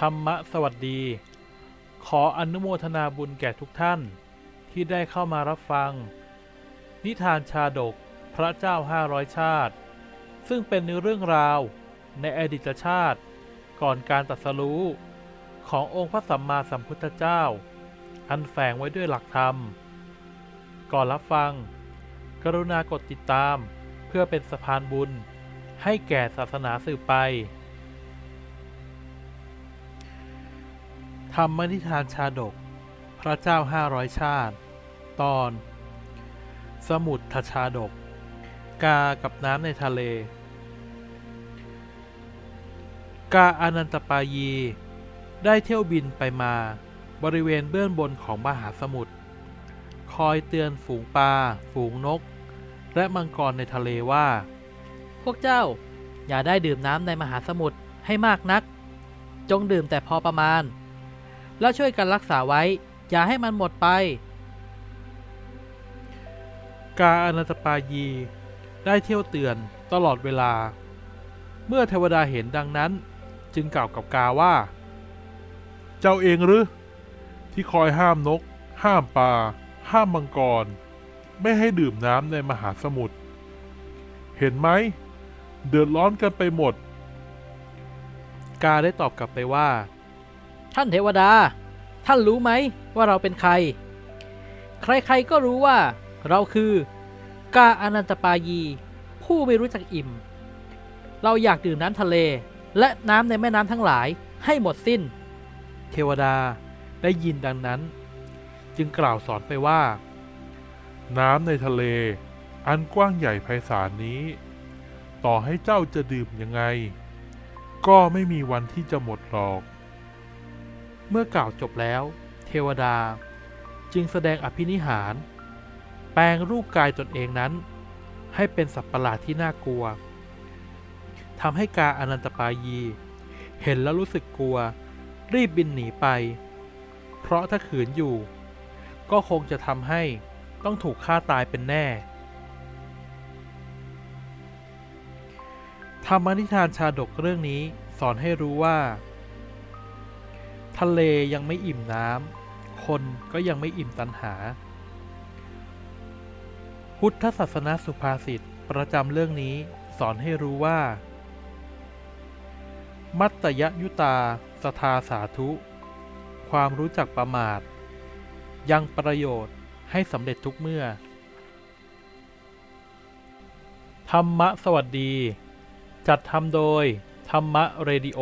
ธรรมะสวัสดี ขออนุโมทนาบุญแก่ทุกท่านที่ได้เข้ามารับฟัง นิทานชาดกพระเจ้าห้าร้อยชาติ ซึ่งเป็นเรื่องราวในอดีตชาติ ก่อนการตรัสรู้ขององค์พระสัมมาสัมพุทธเจ้า อันแฝงไว้ด้วยหลักธรรม ก่อนรับฟัง กรุณากดติดตามเพื่อเป็นสะพานบุญให้แก่ศาสนาสืบไป รรมนิทานชาดก พระเจ้าห้าร้อยชาติ ตอน สมุทรชาดก กากับน้ำในทะเล กาอนันตปายี ได้เที่ยวบินไปมา บริเวณเบื้องบนของมหาสมุทรคอยเตือนฝูงปลาฝูงนก และมังกรในทะเลว่า พวกเจ้าอย่าได้ดื่มน้ำในมหาสมุทรให้มากนัก จงดื่มแต่พอประมาณ แล้วช่วยกันรักษาไว้ อย่าให้มันหมดไป กาอนันตปายี ได้เที่ยวเตือนตลอดเวลา เมื่อเทวดาเห็นดังนั้น จึงกล่าวกับกาว่า เจ้าเองหรือ ที่คอยห้ามนก ห้ามปลาห้ามมังกร ไม่ให้ดื่มน้ำในมหาสมุทรเห็นไหม เดือดร้อนกันไปหมด กาได้ตอบกลับไปว่า ท่านเทวดา ท่านรู้ไหมว่าเราเป็นใคร ใครๆก็รู้ว่าเราคือกาอนันตปายี ผู้ไม่รู้จักอิ่ม เราอยากดื่มน้ำทะเล และน้ำในแม่น้ำทั้งหลายให้หมดสิ้น เทวดาได้ยินดังนั้น จึงกล่าวสอนไปว่า น้ำในทะเล อันกว้างใหญ่ไพศาลนี้ ต่อให้เจ้าจะดื่มยังไง ก็ไม่มีวันที่จะหมดหรอก เมื่อกล่าวจบแล้ว เทวดาจึงแสดงอภินิหาร แปลงรูปกายตนเองนั้น ให้เป็นสัตว์ประหลาดที่น่ากลัวทำให้กาอนันตปายี เห็นแล้วรู้สึกกลัว รีบบินหนีไป เพราะถ้าขืนอยู่ ก็คงจะทำให้ต้องถูกฆ่าตายเป็นแน่ ธรรมนิทานชาดกเรื่องนี้สอนให้รู้ว่า ทะเลยังไม่อิ่มน้ำคนก็ยังไม่อิ่มตันหา พุทธศาสนาสุภาษิตประจำเรื่องนี้สอนให้รู้ว่า มัตตยยุตาสทาสาธุ ความรู้จักประมาท ยังประโยชน์ให้สำเร็จทุกเมื่อ ธรรมะสวัสดี จัดทำโดย ธรรมะเรดิโอ